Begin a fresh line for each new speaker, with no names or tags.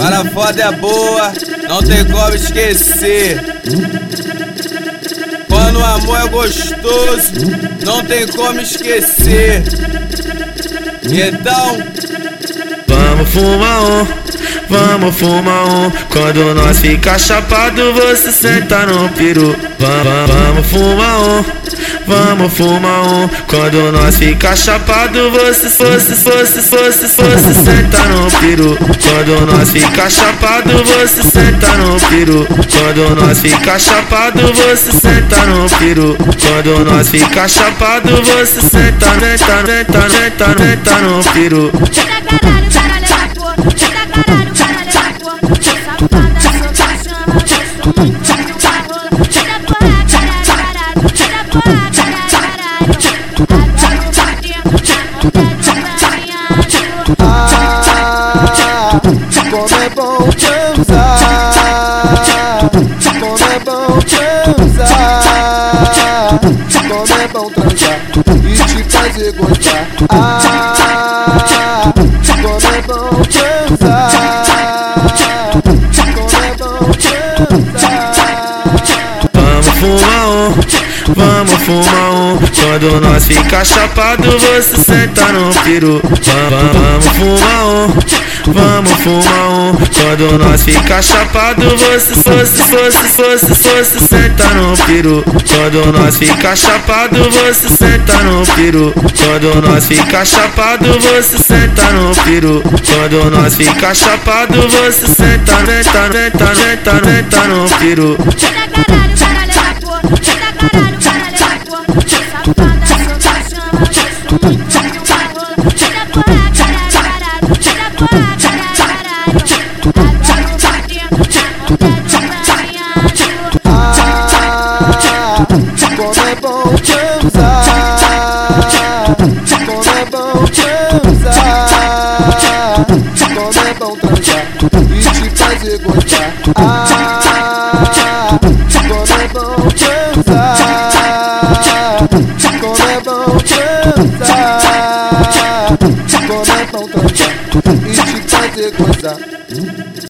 Para foda é boa, não tem como esquecer. Quando o amor é gostoso, não tem como esquecer. Então,
Vamos fumar um, vamos fumar um. Quando nós ficar chapado, você senta no peru. Vamos, vamos fumar um, vamos fumar um. Quando nós ficar chapado, você, você, você, você, você senta no peru. Quando nós ficar chapado, você senta no peru. Quando nós ficar chapado, você senta no peru. Quando nós ficar chapado, você senta, senta, senta, senta, senta no peru.
Caralho, caralho caralho,
bom transar, como é bom transar, como é bom transar e te fazer gostar. Ah, como é bom transar.
Vamos fumar um, fumar um. Quando nós ficar chapado, você senta no peru. Vamos, vamos fumar um, vamos fumar um. Quando nós ficar chapado, você, você, você, você, você senta no peru. Quando nós ficar chapado, você senta no peru. Quando nós ficar chapado, você senta no peru. Quando nós ficar chapado, você senta, senta, senta, senta, senta no peru.
Eita caralho, caralho da porra. Eita caralho, caralho
é bom transar, como é bom transar, como é bom transar e te fazer gostar. Ah, como é bom transar, como é bom transar, como é bom transar e te fazer gostar.